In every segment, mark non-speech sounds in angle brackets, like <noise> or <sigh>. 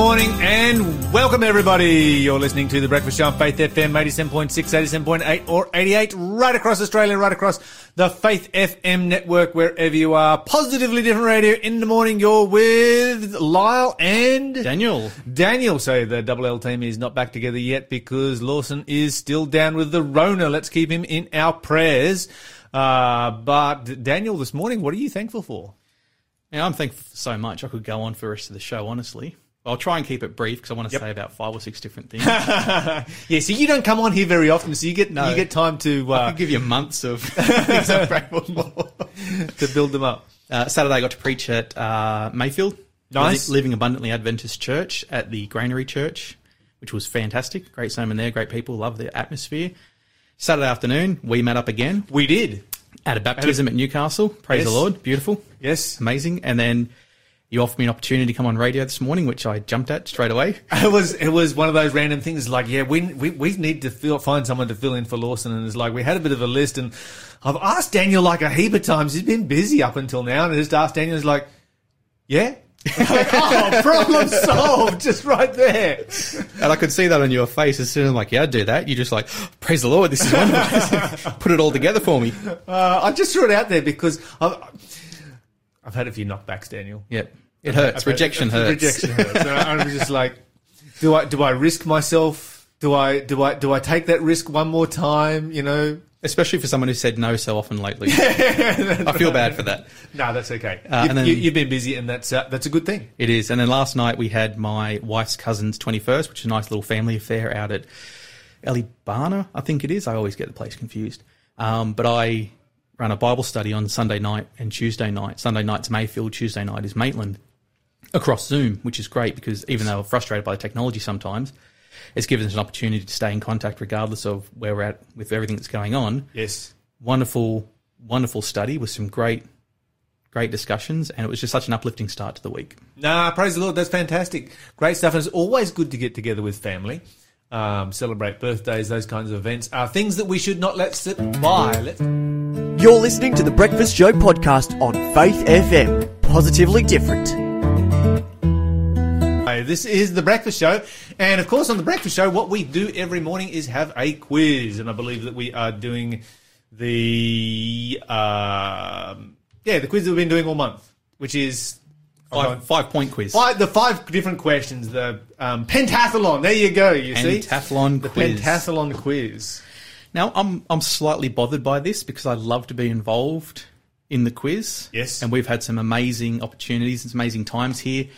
morning and welcome everybody. You're listening to the Breakfast Show on Faith FM 87.6, 87.8 or 88 right across Australia, right across the Faith FM network wherever you are. Positively different radio in the morning. You're with Lyle and Daniel. Daniel. So the double L team is not back together yet because Lawson is still down with the Rona. Let's keep him in our prayers. Uh, but Daniel, this morning, what are you thankful for? Yeah, I'm thankful for so much. I could go on for the rest of the show, honestly. I'll try and keep it brief because I want to Yep. say about five or six different <laughs> things. Yeah, so you don't come on here very often, so you get No. you get time to I uh, could give you months of <laughs> things to build them up. Uh, Saturday, I got to preach at uh, Mayfield. Nice. Living, Abundantly Adventist Church at the Granary Church, which was fantastic. Great sermon there, great people, love the atmosphere. Saturday afternoon, we met up again We did. at a baptism at Newcastle. Praise Yes. the Lord. Beautiful. Yes. Amazing. And then you offered me an opportunity to come on radio this morning, which I jumped at straight away. <laughs> It was it was one of those random things like yeah we we, we need to fill, find someone to fill in for Lawson and it's like we had a bit of a list and I've asked Daniel like a heap of times he's been busy up until now and I just asked Daniel he's like yeah <laughs> like, oh problem solved <laughs> just right there And I could see that on your face as soon as I'm like, yeah, I'd do that. You're just like, praise the Lord, this is wonderful. Put it all together for me. uh, I just threw it out there because I've I've had a few knockbacks Daniel Yep. It hurts. Rejection hurts. Rejection hurts. And I'm just like, do I do I risk myself? Do I do I do I take that risk one more time? You know? Especially for someone who said no so often lately. <laughs> I feel bad for that. No, that's okay. Uh, you, then- you, you've been busy, and that's uh, that's a good thing. It is. And then last night we had my wife's cousin's 21st, which is a nice little family affair out at Elibana, I think it is. I always get the place confused. Um, but I run a Bible study on Sunday night and Tuesday night. Sunday night's Mayfield, Tuesday night is Maitland across Zoom, which is great because even though we're frustrated by the technology sometimes, it's given us an opportunity to stay in contact regardless of where we're at with everything that's going on. Yes. Wonderful, wonderful study with some great, great discussions. And it was just such an uplifting start to the week. Nah, praise the Lord. That's fantastic. Great stuff. And it's always good to get together with family, um, celebrate birthdays, those kinds of events are things that we should not let sit by. Let, You're listening to the Breakfast Show podcast on Faith FM. Positively different. Hi, this is the Breakfast Show, and of course, on the Breakfast Show, what we do every morning is have a quiz, and I believe that we are doing the um, yeah the quiz that we've been doing all month, which is Five, five point quiz. Five, the five different questions, the um, pentathlon. There you go. You see, Pentathlon the quiz. pentathlon quiz. Now, I'm I'm slightly bothered by this because I love to be involved in the quiz. Yes. and we've had some amazing opportunities and some amazing times here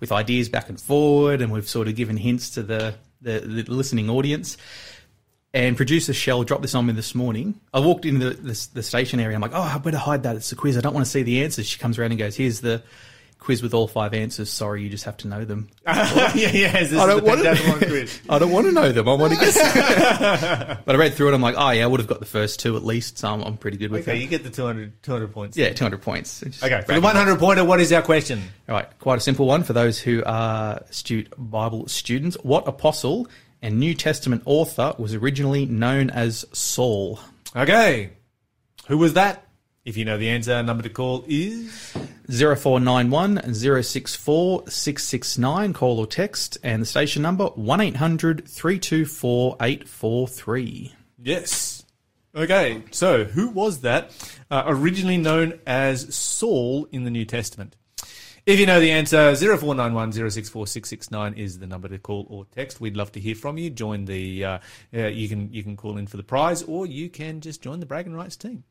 with ideas back and forward, and we've sort of given hints to the the, the listening audience. And producer Shell dropped this on me this morning. I walked into the, the, the station area. I'm like, oh, I better hide that. It's a quiz. I don't want to see the answers. She comes around and goes, here's the quiz with all five answers. Sorry, you just have to know them. <laughs> yeah, yes, I is don't want to- quiz. I don't want to know them. I want to guess. <laughs> but I read through it. I'm like, oh yeah, I would have got the first two at least. So I'm, I'm pretty good with it. Okay, that. you get the 200, 200 points. Yeah, 200 points. Okay, for the bragging. 100 pointer, what is our question? All right, quite a simple one for those who are astute Bible students. What apostle and New Testament author was originally known as Saul? Okay, who was that? If you know the answer, number to call is 0491 064 669. Call or text. And the station number 1800 324 843. yes. Okay, so who was that? Uh, originally known as Saul in the New Testament. If you know the answer, 0491 064 is the number to call or text. We'd love to hear from you. Join the, uh, uh, you can you can call in for the prize, or you can just join the Bragging Rights team.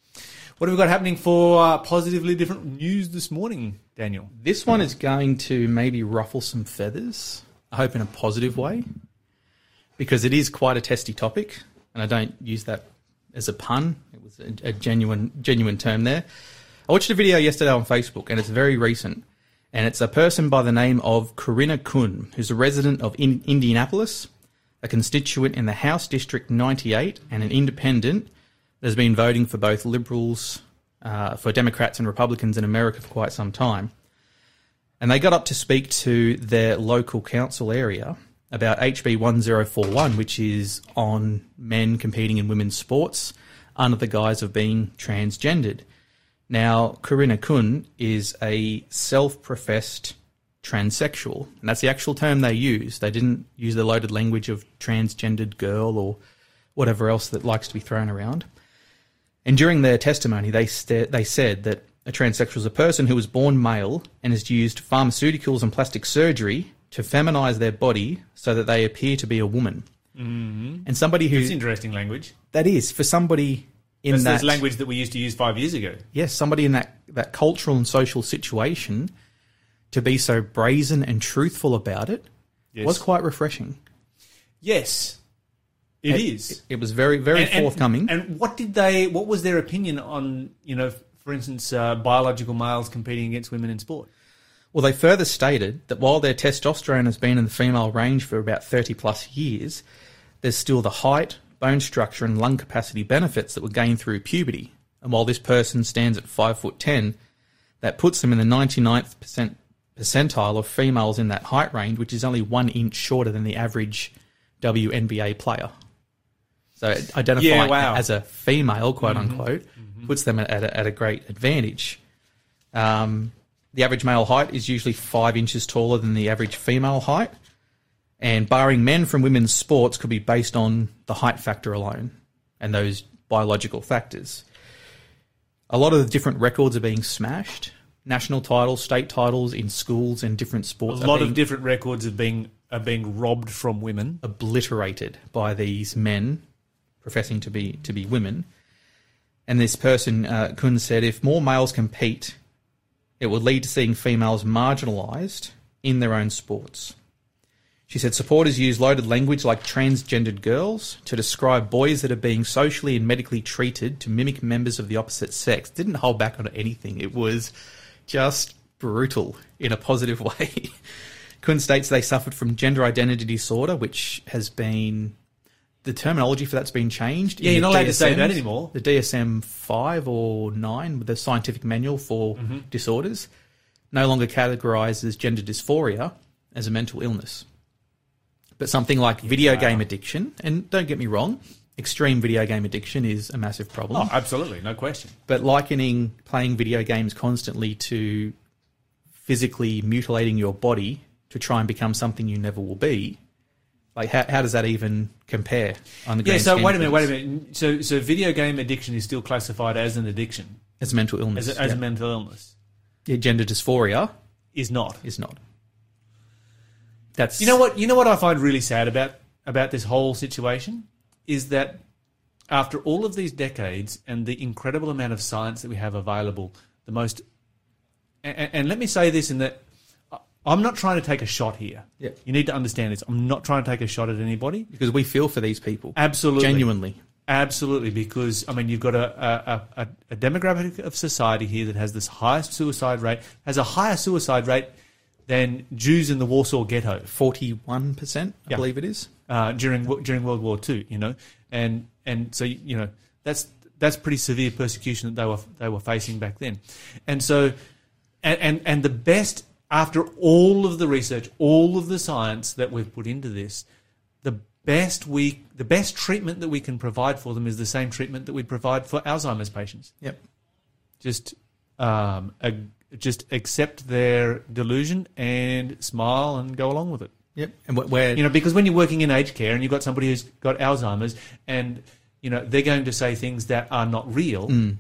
What have we got happening for uh, positively different news this morning, Daniel? This one is going to maybe ruffle some feathers. I hope in a positive way, because it is quite a testy topic, and I don't use that as a pun. It was a, a genuine, genuine term there. I watched a video yesterday on Facebook, and it's very recent, and it's a person by the name of Corinna Cohn, who's a resident of in- Indianapolis, a constituent in the House District 98, and an independent that has been voting for both Liberals, uh, for Democrats and Republicans in America for quite some time. And they got up to speak to their local council area about HB 1041, which is on men competing in women's sports under the guise of being transgendered. Now, Corinna Cohn is a self professed transsexual. And that's the actual term they use. They didn't use the loaded language of transgendered girl or whatever else that likes to be thrown around. And during their testimony, they, sta they said that a transsexual is a person who was born male and has used pharmaceuticals and plastic surgery to feminize their body so that they appear to be a woman. Mm-hmm. And somebody who It's interesting language. that is for somebody in That's, that language that we used to use five years ago. yes, somebody in that, that cultural and social situation to be so brazen and truthful about it Yes. was quite refreshing. Yes, it is. It was very, very And- and- forthcoming. And what did they? What was their opinion on you know, for instance, uh, biological males competing against women in sport? well, they further stated that while their testosterone has been in the female range for about 30 plus years, there's still the height, bone structure, and lung capacity benefits that were gained through puberty. And while this person stands at 5 foot 10, that puts them in the 99th percent percentile of females in that height range, which is only one inch shorter than the average WNBA player. So identifying Yeah, wow. as a female, quote unquote, puts them at a, at a great advantage. Um, the average male height is usually five inches taller than the average female height, and barring men from women's sports could be based on the height factor alone and those biological factors. A lot of the different records are being smashed. National titles, state titles in schools and different sports. A lot of different records are being are being robbed from women. obliterated by these men professing to be to be women. And this person, uh, Cohn said, if more males compete, it would lead to seeing females marginalised in their own sports. She said supporters use loaded language like transgendered girls to describe boys that are being socially and medically treated to mimic members of the opposite sex. Didn't hold back on anything. It was just brutal in a positive <laughs> way. Cohn states they suffered from gender identity disorder, which has been the terminology for that's been changed. Yeah, you're not allowed to say that anymore. The DSM five or nine, the scientific manual for Mm-hmm. disorders, no longer categorizes gender dysphoria as a mental illness. But something like video game addiction, and don't get me wrong, extreme video game addiction is a massive problem. Oh, absolutely, no question. But likening playing video games constantly to physically mutilating your body to try and become something you never will be, like how, how does that even compare on the Yeah. So wait a minute. Wait a minute. So so video game addiction is still classified as an addiction, As a mental illness, as a, as yeah. a mental illness. Yeah, gender dysphoria Is not. is not. That's You know what? You know what I find really sad about about this whole situation is that after all of these decades and the incredible amount of science that we have available, the most and, and let me say this in that I'm not trying to take a shot here. Yeah. You need to understand this. I'm not trying to take a shot at anybody. because we feel for these people Absolutely. genuinely. Absolutely, because I mean, you've got a, a, a, a demographic of society here that has this highest suicide rate, has a higher suicide rate than Jews in the Warsaw Ghetto Forty-one percent, I Yeah. believe it is. uh, during during World War Two. You know, and and so you know that's that's pretty severe persecution that they were they were facing back then, and so and and, and the best after all of the research, all of the science that we've put into this, the best we the best treatment that we can provide for them is the same treatment that we provide for Alzheimer's patients. Yep. Just um, ag- just accept their delusion and smile and go along with it. Yep. And where You know, because when you're working in aged care and you've got somebody who's got Alzheimer's and, you know, they're going to say things that are not real, mm.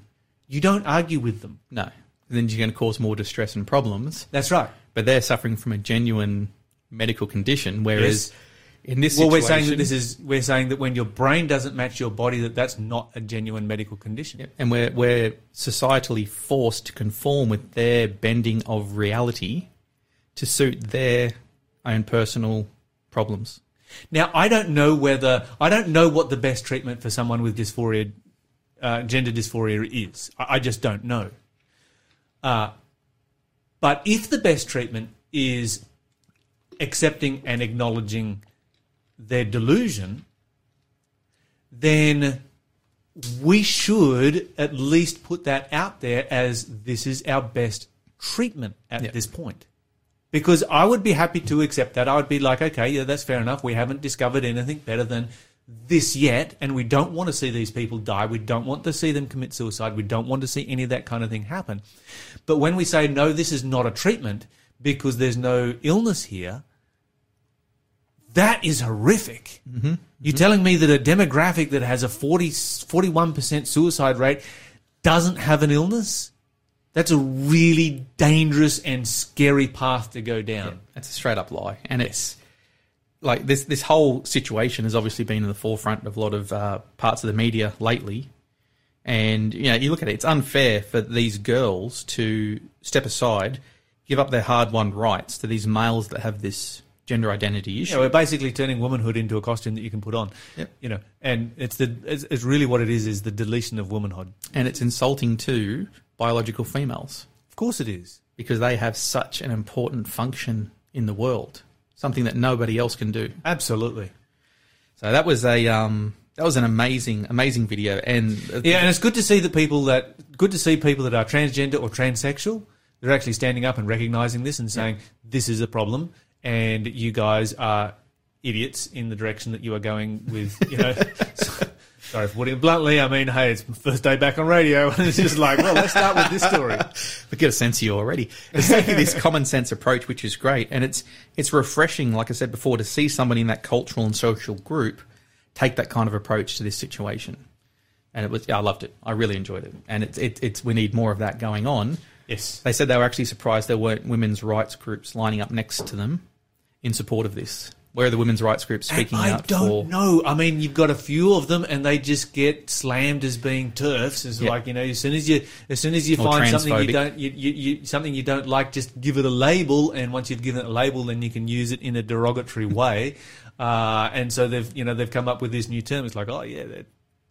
you don't argue with them. no, then you're going to cause more distress and problems. That's right. But they're suffering from a genuine medical condition, whereas Yes. In this Well, we're saying that this is, we're saying that when your brain doesn't match your body, that that's not a genuine medical condition. Yep. And we're, we're societally forced to conform with their bending of reality to suit their own personal problems. Now, I don't know whether, I don't know what the best treatment for someone with dysphoria, uh, gender dysphoria is. I, I just don't know. Uh, but if the best treatment is accepting and acknowledging their delusion, then we should at least put that out there as this is our best treatment at Yeah. this point. Because I would be happy to accept that. I would be like, okay, yeah, that's fair enough. We haven't discovered anything better than this yet, and we don't want to see these people die. We don't want to see them commit suicide. We don't want to see any of that kind of thing happen. But when we say, no, this is not a treatment, because there's no illness here, that is horrific. Mm-hmm. You're telling me that a demographic that has a 40, 41% suicide rate doesn't have an illness? That's a really dangerous and scary path to go down. That's a straight up lie, and it's like this. This whole situation has obviously been in the forefront of a lot of uh, parts of the media lately. And you know, you look at it; it's unfair for these girls to step aside, give up their hard-won rights to these males that have this gender identity issue. Yeah, we're basically turning womanhood into a costume that you can put on. Yep. You know, and it's the it's, it's really what it is is the deletion of womanhood. and it's insulting to biological females Of course, it is. because they have such an important function in the world, something that nobody else can do. Absolutely. So that was a um, that was an amazing amazing video, and Yeah, and it's good to see that people that good to see people that are transgender or transsexual. They're actually standing up and recognizing this and saying this is a problem, and you guys are idiots in the direction that you are going with. You know, <laughs> sorry for putting it bluntly. I mean, hey, it's my first day back on radio, <laughs> and it's just like, well, let's start with this story. <laughs> we get a sense of you already. It's taking this common sense approach, which is great, and it's it's refreshing, like I said before, to see somebody in that cultural and social group take that kind of approach to this situation. And it was, yeah, I loved it. I really enjoyed it, and it's it, it's we need more of that going on. Yes. They said they were actually surprised there weren't women's rights groups lining up next to them in support of this. Where are the women's rights groups speaking I out don't for? know. I mean, you've got a few of them, and they just get slammed as being TERFs. It's Yeah. like you know, as soon as you as soon as you Or find something you don't you, you, you something you don't like, just give it a label. And once you've given it a label, then you can use it in a derogatory <laughs> way. Uh, and so they've you know they've come up with this new term. It's like, oh yeah, they're,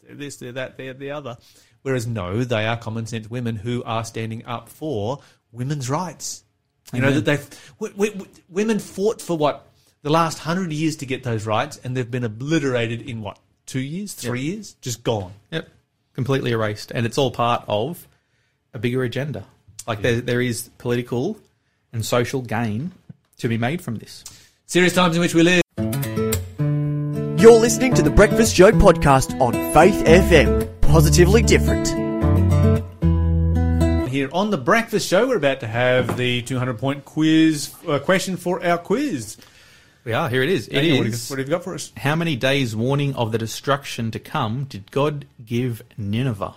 they're this, they're that, they're the other. Whereas no, they are common sense women who are standing up for women's rights. You know that they've w- w- w- women fought for what the last hundred years to get those rights, and they've been obliterated in what two years, three years, just gone. Yep, completely erased, and it's all part of a bigger agenda. Like there, there is political and social gain to be made from this. Serious times in which we live. You're listening to the Breakfast Show podcast on Faith FM. Positively different. Here on the Breakfast Show, we're about to have the 200 point quiz uh, question for our quiz. We are here. It is. It Daniel, what, have you, is. what have you got for us? How many days warning of the destruction to come did God give Nineveh?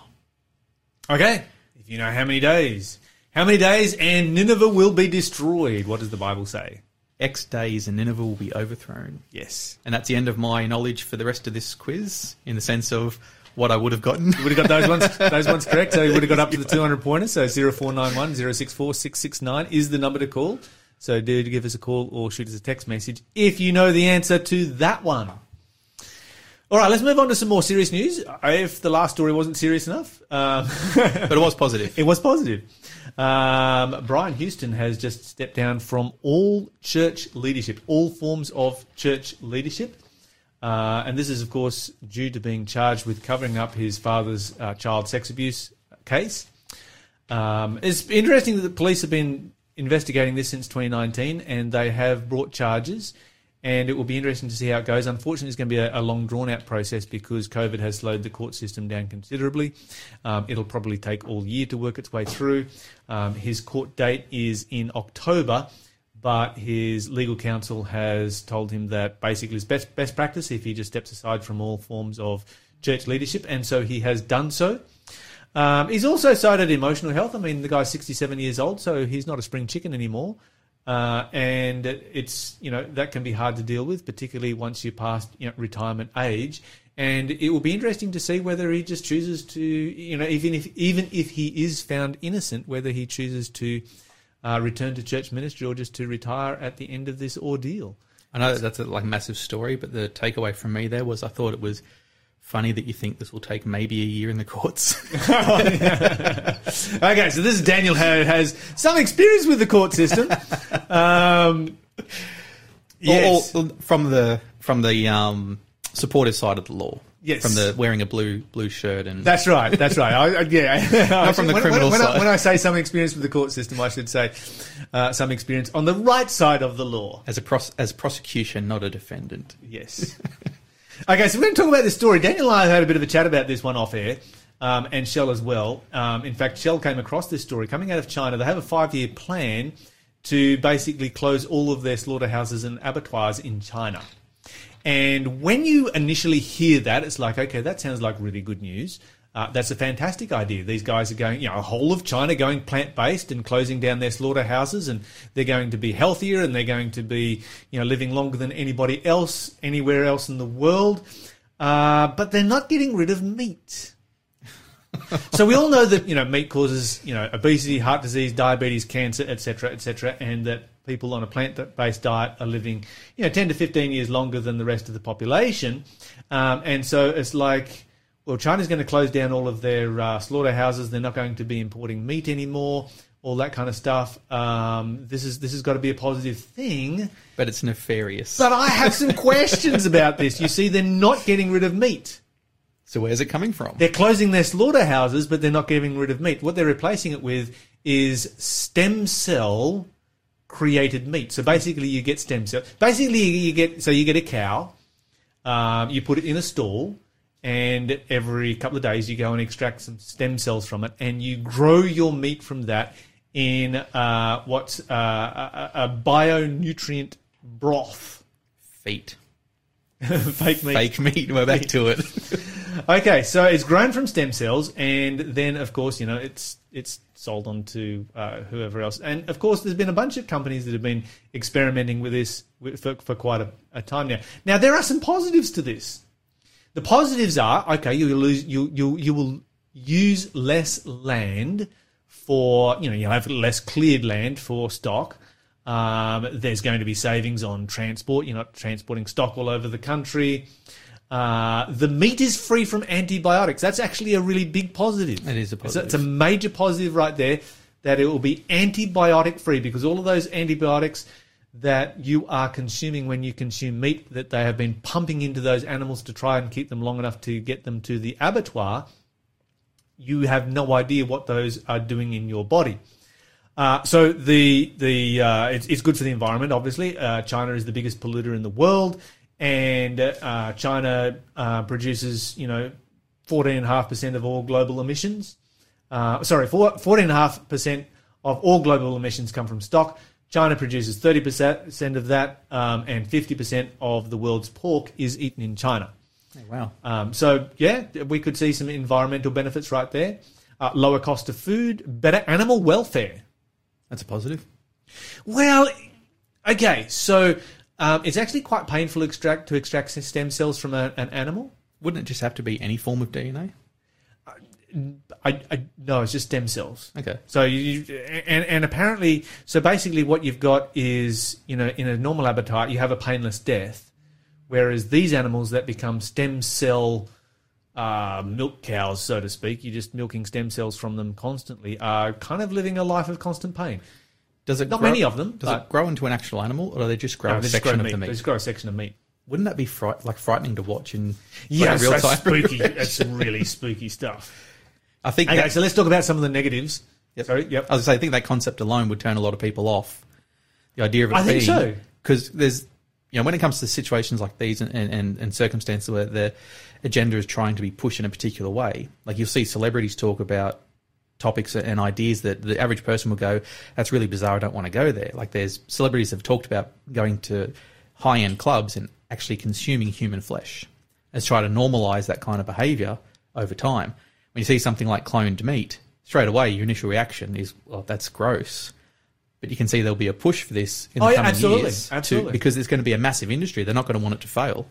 Okay, if you know how many days, how many days, and Nineveh will be destroyed. What does the Bible say? X days and Nineveh will be overthrown. Yes. And that's the end of my knowledge for the rest of this quiz, in the sense of what I would have gotten. You would have got those ones, <laughs> those ones correct. So you would have got up to the 200 pointers. So 0491 064 669 is the number to call. So do give us a call or shoot us a text message if you know the answer to that one. All right, let's move on to some more serious news. If the last story wasn't serious enough, um, <laughs> but it was positive. <laughs> it was positive. Um, Brian Houston has just stepped down from all church leadership, all forms of church leadership. Uh, and this is, of course, due to being charged with covering up his father's uh, child sex abuse case. Um, it's interesting that the police have been investigating this since 2019 and they have brought charges. And it will be interesting to see how it goes. Unfortunately, it's going to be a, a long, drawn out process because COVID has slowed the court system down considerably. Um, it'll probably take all year to work its way through. Um, his court date is in October, but his legal counsel has told him that basically it's best, best practice if he just steps aside from all forms of church leadership. And so he has done so. Um, he's also cited emotional health. I mean, the guy's 67 years old, so he's not a spring chicken anymore. Uh, and it's you know that can be hard to deal with, particularly once you're past you know, retirement age. And it will be interesting to see whether he just chooses to, you know, even if even if he is found innocent, whether he chooses to uh, return to church ministry or just to retire at the end of this ordeal. I know that that's a like massive story, but the takeaway from me there was I thought it was funny that you think this will take maybe a year in the courts. <laughs> Okay, so this is Daniel who has some experience with the court system. Um, yes. Or- or from the from the um, supportive side of the law. Yes. From the wearing a blue blue shirt and That's right. That's right. I, I, yeah. <laughs> Not from the <laughs> when, criminal when, when, I, side. when I say some experience with the court system, I should say uh, some experience on the right side of the law. as a pros- as prosecution, not a defendant. Yes. <laughs> okay, so we're going to talk about this story. Daniel and I had a bit of a chat about this one off air, um, and Shell as well. Um, in fact, Shell came across this story coming out of China. They have a five year plan to basically close all of their slaughterhouses and abattoirs in China. And when you initially hear that, it's like, okay, that sounds like really good news. Uh, that's a fantastic idea. These guys are going, you know, a whole of China going plant based and closing down their slaughterhouses, and they're going to be healthier and they're going to be, you know, living longer than anybody else anywhere else in the world. Uh, but they're not getting rid of meat. so we all know that you know meat causes you know obesity, heart disease, diabetes, cancer, etc., etc., and that people on a plant-based diet are living you know 10 to 15 years longer than the rest of the population. Um, and so it's like, well, China's going to close down all of their uh, slaughterhouses. They're not going to be importing meat anymore. All that kind of stuff. Um, this is this has got to be a positive thing. But it's nefarious. But I have some <laughs> questions about this. You see, they're not getting rid of meat. so where's it coming from? They're closing their slaughterhouses, but they're not getting rid of meat. What they're replacing it with is stem cell created meat. So basically, you get stem cells. Basically, you get so you get a cow, um, you put it in a stall, and every couple of days you go and extract some stem cells from it, and you grow your meat from that in uh, what's uh, a, a bionutrient broth. Feet. <laughs> Fake meat. Fake meat. We're back to it. <laughs> Okay, so it's grown from stem cells, and then of course, you know, it's it's sold on to uh, whoever else. And of course, there's been a bunch of companies that have been experimenting with this for, for quite a, a time now. Now, there are some positives to this. The positives are okay. You lose you you you will use less land for you know you'll have less cleared land for stock. Um, there's going to be savings on transport. You're not transporting stock all over the country. Uh, the meat is free from antibiotics. That's actually a really big positive. It is a It's positive. It's a major positive right there that it will be antibiotic free because all of those antibiotics that you are consuming when you consume meat that they have been pumping into those animals to try and keep them long enough to get them to the abattoir, you have no idea what those are doing in your body. Uh, so the the uh, it's, it's good for the environment. Obviously, uh, China is the biggest polluter in the world, and uh, China uh, produces you know fourteen and a half percent of all global emissions. Uh, sorry, fourteen and a half percent of all global emissions come from stock. China produces thirty percent of that, um, and fifty percent of the world's pork is eaten in China. wow. Um, so yeah, we could see some environmental benefits right there. Uh, lower cost of food, better animal welfare. That's a positive. Well, okay, so um, it's actually quite painful to extract to extract stem cells from a, an animal. Wouldn't it just have to be any form of DNA? I, I no, it's just stem cells. Okay. So you and and apparently, so basically, what you've got is you know in a normal habitat you have a painless death, whereas these animals that become stem cell uh, milk cows, so to speak, you're just milking stem cells from them constantly, are kind of living a life of constant pain. Does it Not grow, many of them, Does it grow into an actual animal, or do they just grow No, a section of meat. the They just grow a section of meat. Wouldn't that be fright, like frightening to watch in Yeah, like, real that's time? spooky. <laughs> That's some really spooky stuff. I think. Okay, that, so let's talk about some of the negatives. Yep. Sorry, yep. I was say, I think that concept alone would turn a lot of people off. The idea of it I think so. because there's, you know, when it comes to situations like these and, and, and circumstances where the agenda is trying to be pushed in a particular way, like you'll see celebrities talk about topics and ideas that the average person will go, "That's really bizarre. I don't want to go there." Like there's celebrities have talked about going to high end clubs and actually consuming human flesh, as try to normalize that kind of behavior over time. When you see something like cloned meat, straight away your initial reaction is, "Well, that's gross." But you can see there'll be a push for this in the Oh, yeah, coming absolutely, years, to- because there's going to be a massive industry. They're not going to want it to fail.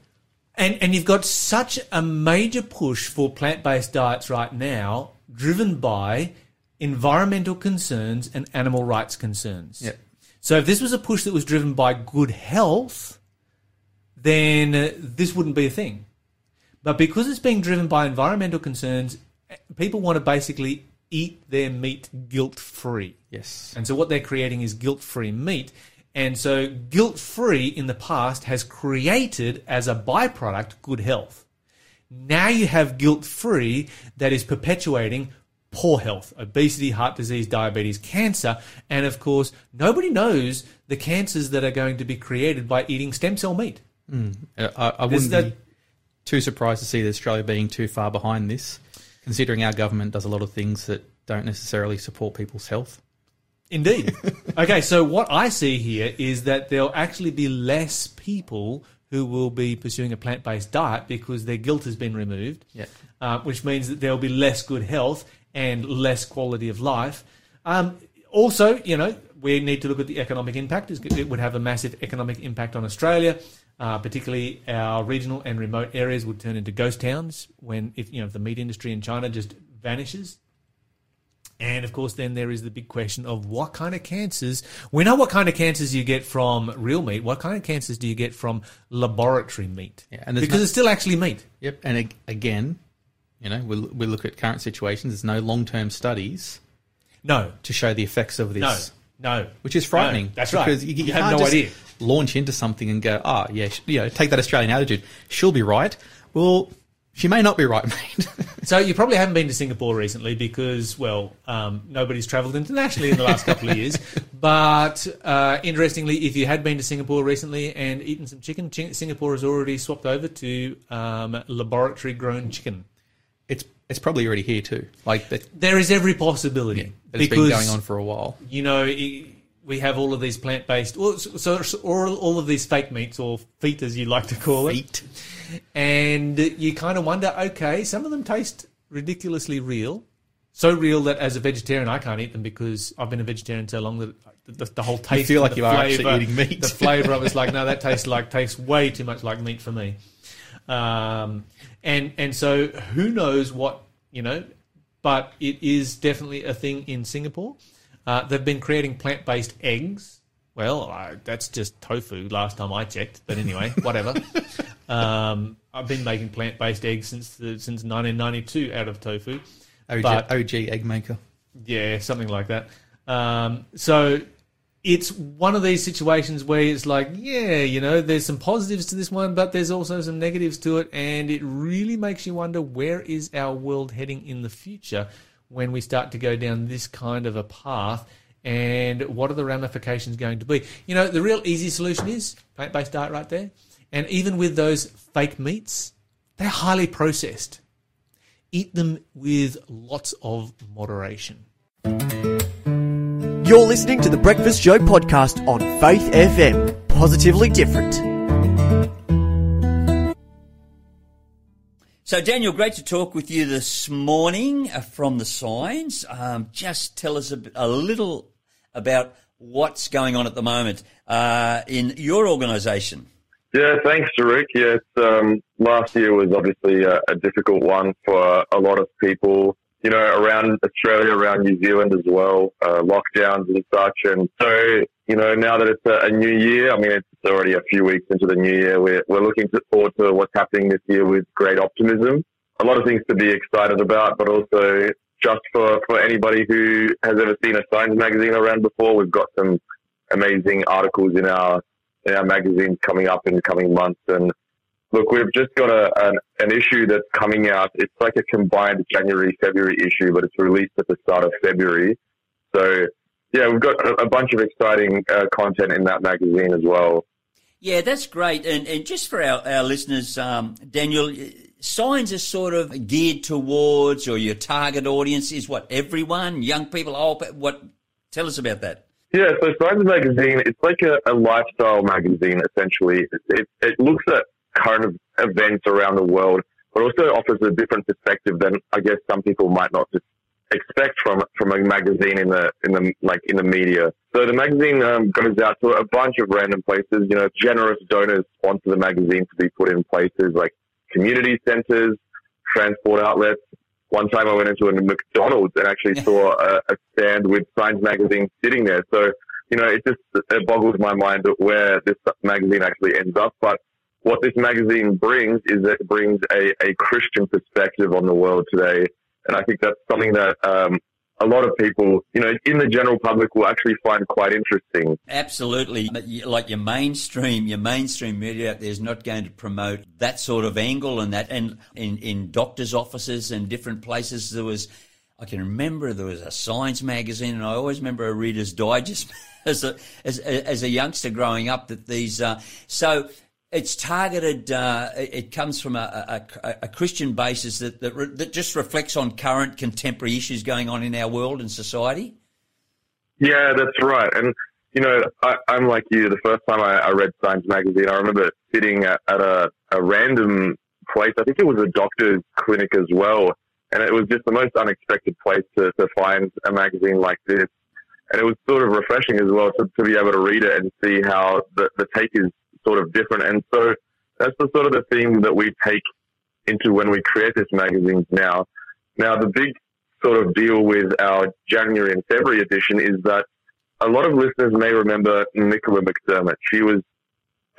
And and you've got such a major push for plant based diets right now, driven by environmental concerns and animal rights concerns. Yep. So if this was a push that was driven by good health, then uh, this wouldn't be a thing. But because it's being driven by environmental concerns, eh, people want to basically eat their meat guilt free. Yes. And so what they're creating is guilt free meat. And so guilt free in the past has created as a byproduct good health. Now you have guilt free that is perpetuating poor health, obesity, heart disease, diabetes, cancer. And of course, nobody knows the cancers that are going to be created by eating stem cell meat. Uh, I, I, wouldn't that- be too surprised to see that Australia being too far behind this, considering our government does a lot of things that don't necessarily support people's health. Indeed. <laughs> okay, so what I see here is that there'll actually be less people who will be pursuing a plant based diet because their guilt has been removed, Yeah. uh, which means that there'll be less good health and less quality of life. Um, also, you know, we need to look at the economic impact. It would have a massive economic impact on Australia. Uh, particularly, our regional and remote areas would turn into ghost towns when, if you know, if the meat industry in China just vanishes. And of course, then there is the big question of what kind of cancers. We know what kind of cancers you get from real meat. What kind of cancers do you get from laboratory meat? Yeah, and because no- it's still actually meat. Yep. And ag- again, you know, we we look at current situations. There's no long term studies No, to show the effects of this, no. which is frightening. No, that's right. because you, You you have no just idea. Launch into something and go, ah, yeah, you know, take that Australian attitude. She'll be right. Well, she may not be right, mate. <laughs> So you probably haven't been to Singapore recently because, well, um, nobody's travelled internationally in the last couple of years. <laughs> But uh, interestingly, if you had been to Singapore recently and eaten some chicken, chi- Singapore has already swapped over to um, laboratory-grown chicken. it's it's probably already here too. Like that, There is every possibility but it's been going on for a while. you know, i- we have all of these plant-based, well, so, or all of these fake meats or feet, as you like to call it, Feet. And you kind of wonder, okay, some of them taste ridiculously real, so real that as a vegetarian I can't eat them because I've been a vegetarian so long that the, the whole taste, feel like the you are actually eating meat. the flavour of it's like, no, that <laughs> tastes like tastes way too much like meat for me. Um, and and so who knows what you know, but it is definitely a thing in Singapore. Uh, they've been creating plant based eggs. Well, uh, that's just tofu. Last time I checked, but anyway, whatever. <laughs> um, I've been making plant based eggs since the, since 1992 out of tofu. OG, But- OG egg maker. Yeah, something like that. Um, so it's one of these situations where it's like, yeah, you know, there's some positives to this one, but there's also some negatives to it, and it really makes you wonder where is our world heading in the future when we start to go down this kind of a path. And what are the ramifications going to be? You know, the real easy solution is plant based diet right there. And even with those fake meats, they're highly processed. Eat them with lots of moderation. You're listening to the Breakfast Show podcast on Faith FM. Positively different. So, Daniel, great to talk with you this morning uh, from the signs. Um, just tell us a, bit- a little about what's going on at the moment uh, in your organisation. Yeah, thanks, Rick. Yes, um, last year was obviously a, a difficult one for a lot of people, you know, around Australia, around New Zealand as well, uh, lockdowns and such. And so, you know, now that it's a, a new year, I mean, it's already a few weeks into the new year, we're, we're looking forward to what's happening this year with great optimism. A lot of things to be excited about, but also just for, for anybody who has ever seen a science magazine around before, we've got some amazing articles in our in our magazines coming up in the coming months. And look, we've just got a, an, an issue that's coming out. It's like a combined January February issue, but it's released at the start of February. So yeah, we've got a, a bunch of exciting uh, content in that magazine as well. Yeah, that's great. And, and just for our, our listeners, um, Daniel, signs are sort of geared towards, or your target audience is what, everyone, young people, old, what? Tell us about that. Yeah, so Signs Magazine, it's like a, a lifestyle magazine, essentially. It, it, looks at current events around the world, but also offers a different perspective than I guess some people might not expect from from a magazine in the in the like in the media. So the magazine um, goes out to a bunch of random places. You know, generous donors sponsor the magazine to be put in places like community centers, transport outlets. One time I went into a McDonald's and actually saw a, a stand with Signs Magazine sitting there. So, you know, it just it boggles my mind where this magazine actually ends up. But what this magazine brings is that it brings a, a Christian perspective on the world today. And I think that's something that um, a lot of people, you know, in the general public will actually find quite interesting. Absolutely. Like your mainstream, your mainstream media out there is not going to promote that sort of angle and that. And in, in doctors' offices and different places, there was, I can remember there was a science magazine, and I always remember a Reader's Digest <laughs> as a, as, as a youngster growing up that these, uh, so it's targeted, uh, it comes from a, a, a- Christian basis that, that, re- that just reflects on current contemporary issues going on in our world and society. Yeah, that's right. And you know, I, I'm like you. The first time I, I read Signs magazine, I remember sitting at, at a, a random place. I think it was a doctor's clinic as well, and it was just the most unexpected place to, to find a magazine like this. And it was sort of refreshing as well to, to be able to read it and see how the, the take is sort of different. And so that's the sort of the theme that we take into when we create this magazine now. Now, the big sort of deal with our January and February edition is that a lot of listeners may remember Nicola McDermott. She was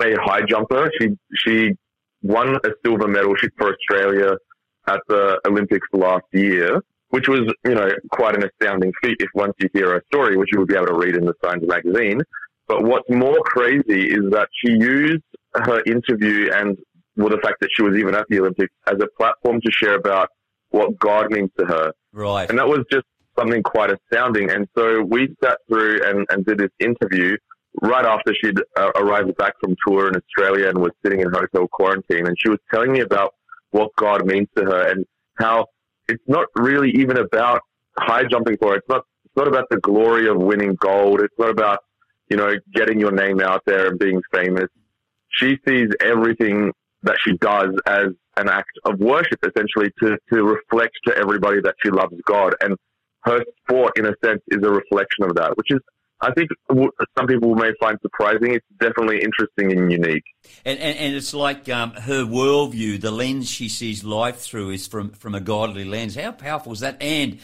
a high jumper. She she won a silver medal for Australia at the Olympics last year, which was you know quite an astounding feat. If once you hear her story, which you would be able to read in the Signs magazine. But what's more crazy is that she used her interview and well, the fact that she was even at the Olympics as a platform to share about what God means to her. Right. And that was just something quite astounding. And so we sat through and, and did this interview right after she'd uh, arrived back from tour in Australia and was sitting in hotel quarantine. And she was telling me about what God means to her and how it's not really even about high jumping for her. It's not, it's not about the glory of winning gold. It's not about, you know, getting your name out there and being famous. She sees everything that she does as an act of worship, essentially, to, to reflect to everybody that she loves God. And her sport, in a sense, is a reflection of that, which is, I think, some people may find surprising. It's definitely interesting and unique. And, and, and it's like um, her worldview, the lens she sees life through is from, from a godly lens. How powerful is that? And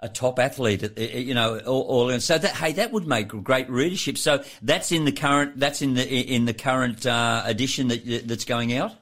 a top athlete, uh, uh, you know, all, all in. So that hey, that would make great readership. So that's in the current that's in the in the current uh, edition that that's going out.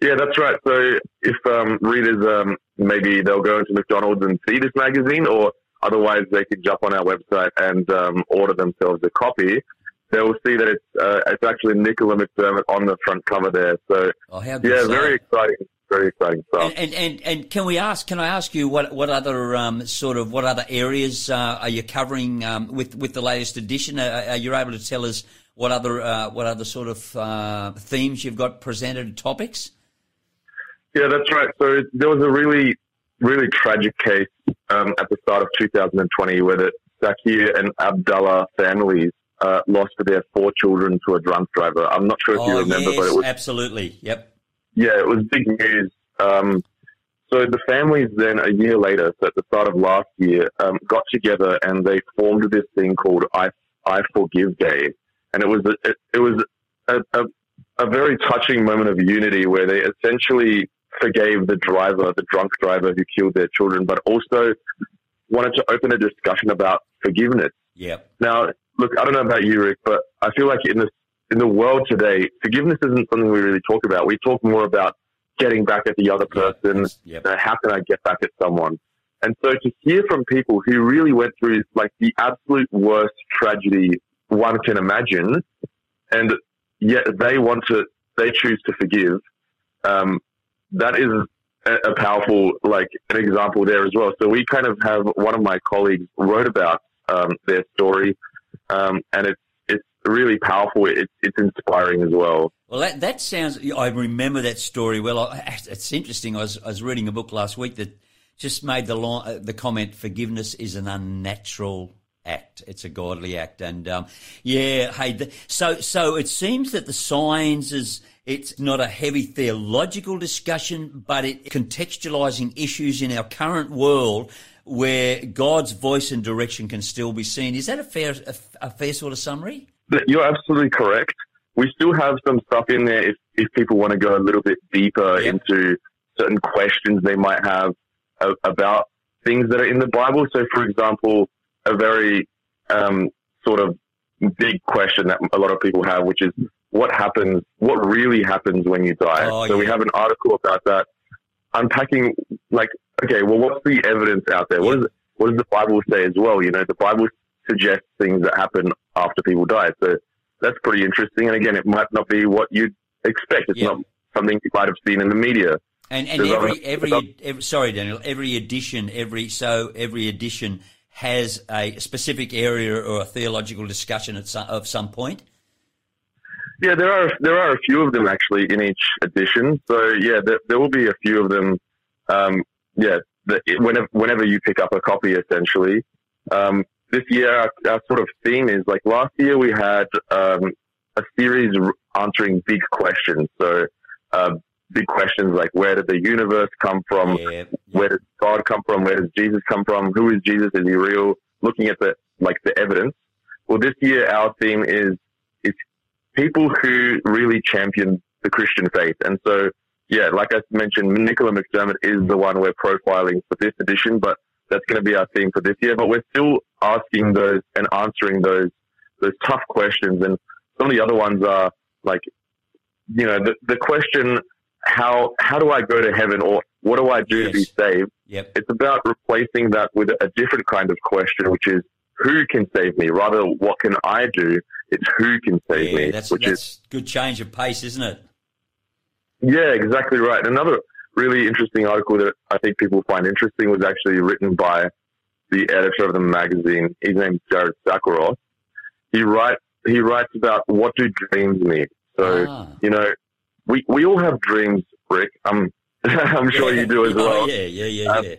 Yeah, that's right. So if um, readers um, maybe they'll go into McDonald's and see this magazine, or otherwise they can jump on our website and um, order themselves a copy. They will see that it's uh, it's actually Nicola McDermott on the front cover there. So oh, yeah, very exciting very exciting stuff. And, and, and, can we ask? Can I ask you what what other um, sort of what other areas uh, are you covering um, with with the latest edition? Are, are, you able to tell us what other uh, what other sort of uh, themes you've got presented topics? Yeah, that's right. So there was a really really tragic case um, at the start of 2020 where the Sakr and Abdallah families uh, lost their four children to a drunk driver. I'm not sure if oh, you remember, yes, but it was absolutely. Yep yeah, it was big news. Um, so the families then, a year later, so at the start of last year, um, got together and they formed this thing called I, I Forgive Day. And it was, a, it, it was a, a, a very touching moment of unity where they essentially forgave the driver, the drunk driver who killed their children, but also wanted to open a discussion about forgiveness. Yeah. Now, look, I don't know about you, Rick, but I feel like in the in the world today, forgiveness isn't something we really talk about. We talk more about getting back at the other person. Yep. Uh, how can I get back at someone? And so to hear from people who really went through like the absolute worst tragedy one can imagine, and yet they want to, they choose to forgive. Um, that is a, a powerful, like an example there as well. So we kind of have one of my colleagues wrote about um, their story, um, and it's really powerful. It, it's inspiring as well. Well, that, that sounds. I remember that story well. It's interesting. I was, I was reading a book last week that just made the uh, the comment: "Forgiveness is an unnatural act. It's a godly act." And um, yeah, hey, the, so so it seems that the signs is it's not a heavy theological discussion, but it contextualizing issues in our current world where God's voice and direction can still be seen. Is that a fair a, a fair sort of summary? You're absolutely correct. We still have some stuff in there if, if people want to go a little bit deeper yep. into certain questions they might have a, about things that are in the Bible. So, for example, a very um, sort of big question that a lot of people have, which is what happens, what really happens when you die? Oh, so, yeah. we have an article about that, unpacking, like, okay, well, what's the evidence out there? What, is, what does the Bible say as well? You know, the Bible suggests things that happen after people die. So that's pretty interesting. And again, it might not be what you'd expect. It's not something you might have seen in the media. And, and every, every, every, sorry, Daniel, every edition, every, so every edition has a specific area or a theological discussion at some, of some point. Yeah, there are there are a few of them actually in each edition. So yeah, there, there will be a few of them. Um, yeah, the, whenever whenever you pick up a copy, essentially, um, this year our, our sort of theme is like last year we had um, a series answering big questions. So uh, big questions like where did the universe come from? Yeah. Where does God come from? Where does Jesus come from? Who is Jesus? Is he real? Looking at the like the evidence. Well, this year our theme is it's people who really champion the Christian faith, and so yeah, like I mentioned, Nicola McDermott is the one we're profiling for this edition, but that's going to be our theme for this year. But we're still asking those and answering those those tough questions, and some of the other ones are like, you know, the the question how how do I go to heaven or what do I do to be saved? Yep. It's about replacing that with a different kind of question, which is who can save me? Rather, what can I do? It's who can save Yeah, me, that's which is good change of pace, isn't it? yeah, exactly right. Another really interesting article that I think people find interesting was actually written by the editor of the magazine. His name's Jared Stackelroth. He writes he writes about what do dreams mean. So Ah. you know, we we all have dreams, Rick. I'm <laughs> I'm sure you do as <laughs> Oh, well. yeah, yeah, yeah, Um, yeah.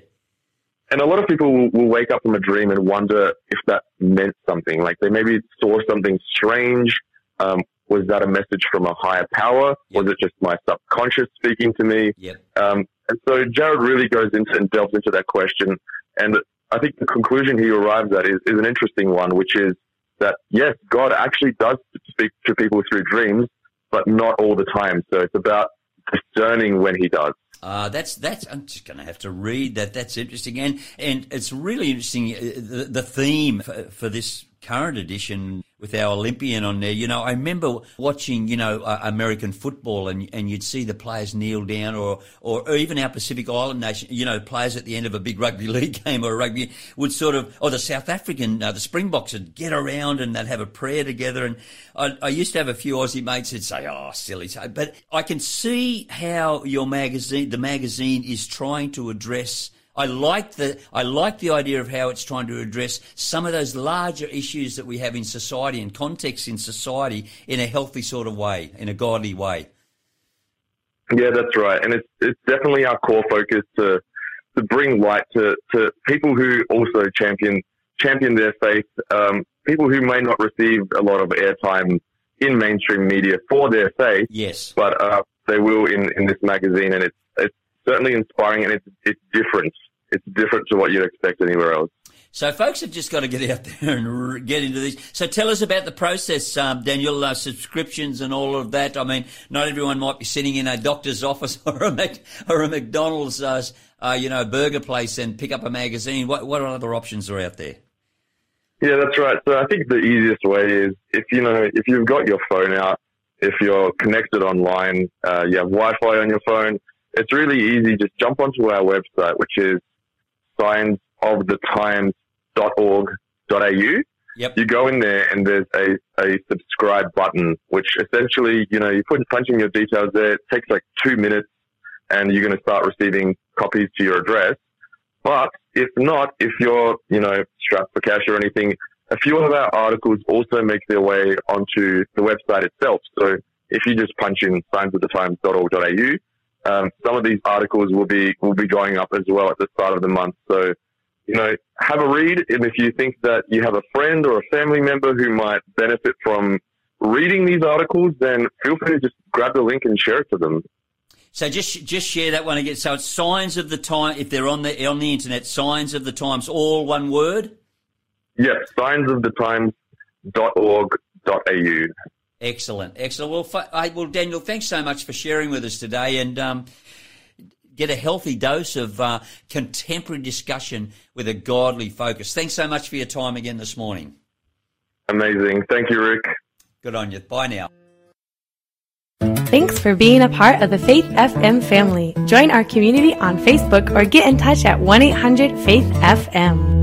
And a lot of people will, will wake up from a dream and wonder if that meant something. Like they maybe saw something strange. Um, was that a message from a higher power? Was it just my subconscious speaking to me? Yep. Um, and so Jared really goes into and delves into that question. And I think the conclusion he arrives at is, is an interesting one, which is that yes, God actually does speak to people through dreams, but not all the time. So it's about discerning when he does. Uh, that's that's. I'm just going to have to read that. That's interesting, and and it's really interesting. uh, The, the theme for, for this current edition with our Olympian on there. You know, I remember watching, you know, uh, American football, and and you'd see the players kneel down, or, or or even our Pacific Island nation. You know, players at the end of a big rugby <laughs> league game or rugby would sort of, or the South African, uh, the Springboks would get around and they'd have a prayer together. And I, I used to have a few Aussie mates who'd say, "Oh, silly," but I can see how your magazine, the magazine, is trying to address. I like the I like the idea of how it's trying to address some of those larger issues that we have in society and context in society in a healthy sort of way, in a godly way. Yeah, that's right. And it's it's definitely our core focus to to bring light to, to people who also champion champion their faith, um, people who may not receive a lot of airtime in mainstream media for their faith, Yes. but uh, they will in, in this magazine, and it's it's certainly inspiring and it's it's different. It's different to what you'd expect anywhere else. So folks have just got to get out there and get into this. So tell us about the process, um, Daniel, uh, subscriptions and all of that. I mean, not everyone might be sitting in a doctor's <laughs> office or a, Mac, or a McDonald's, uh, uh, you know, burger place and pick up a magazine. What, what other options are out there? Yeah, that's right. So I think the easiest way is if you know if you've got your phone out, if you're connected online, uh, you have Wi-Fi on your phone. It's really easy. Just jump onto our website, which is signsofthetimes.org.au. Yep. You go in there and there's a, a subscribe button, which essentially, you know, you put punch in your details there. It takes like two minutes and you're going to start receiving copies to your address. But if not, if you're, you know, strapped for cash or anything, a few of our articles also make their way onto the website itself. So if you just punch in signsofthetimes.org.au, um, some of these articles will be will be going up as well at the start of the month. So, you know, have a read, and if you think that you have a friend or a family member who might benefit from reading these articles, then feel free to just grab the link and share it to them. So just just share that one again. So it's signs of the time. If they're on the on the internet, signs of the times, all one word. Yes, signsofthetimes.org.au. Excellent, excellent. Well, fa- I, well, Daniel, thanks so much for sharing with us today, and um, get a healthy dose of uh, contemporary discussion with a godly focus. Thanks so much for your time again this morning. Amazing. Thank you, Rick. Good on you. Bye now. Thanks for being a part of the Faith FM family. Join our community on Facebook or get in touch at 1 800 Faith FM.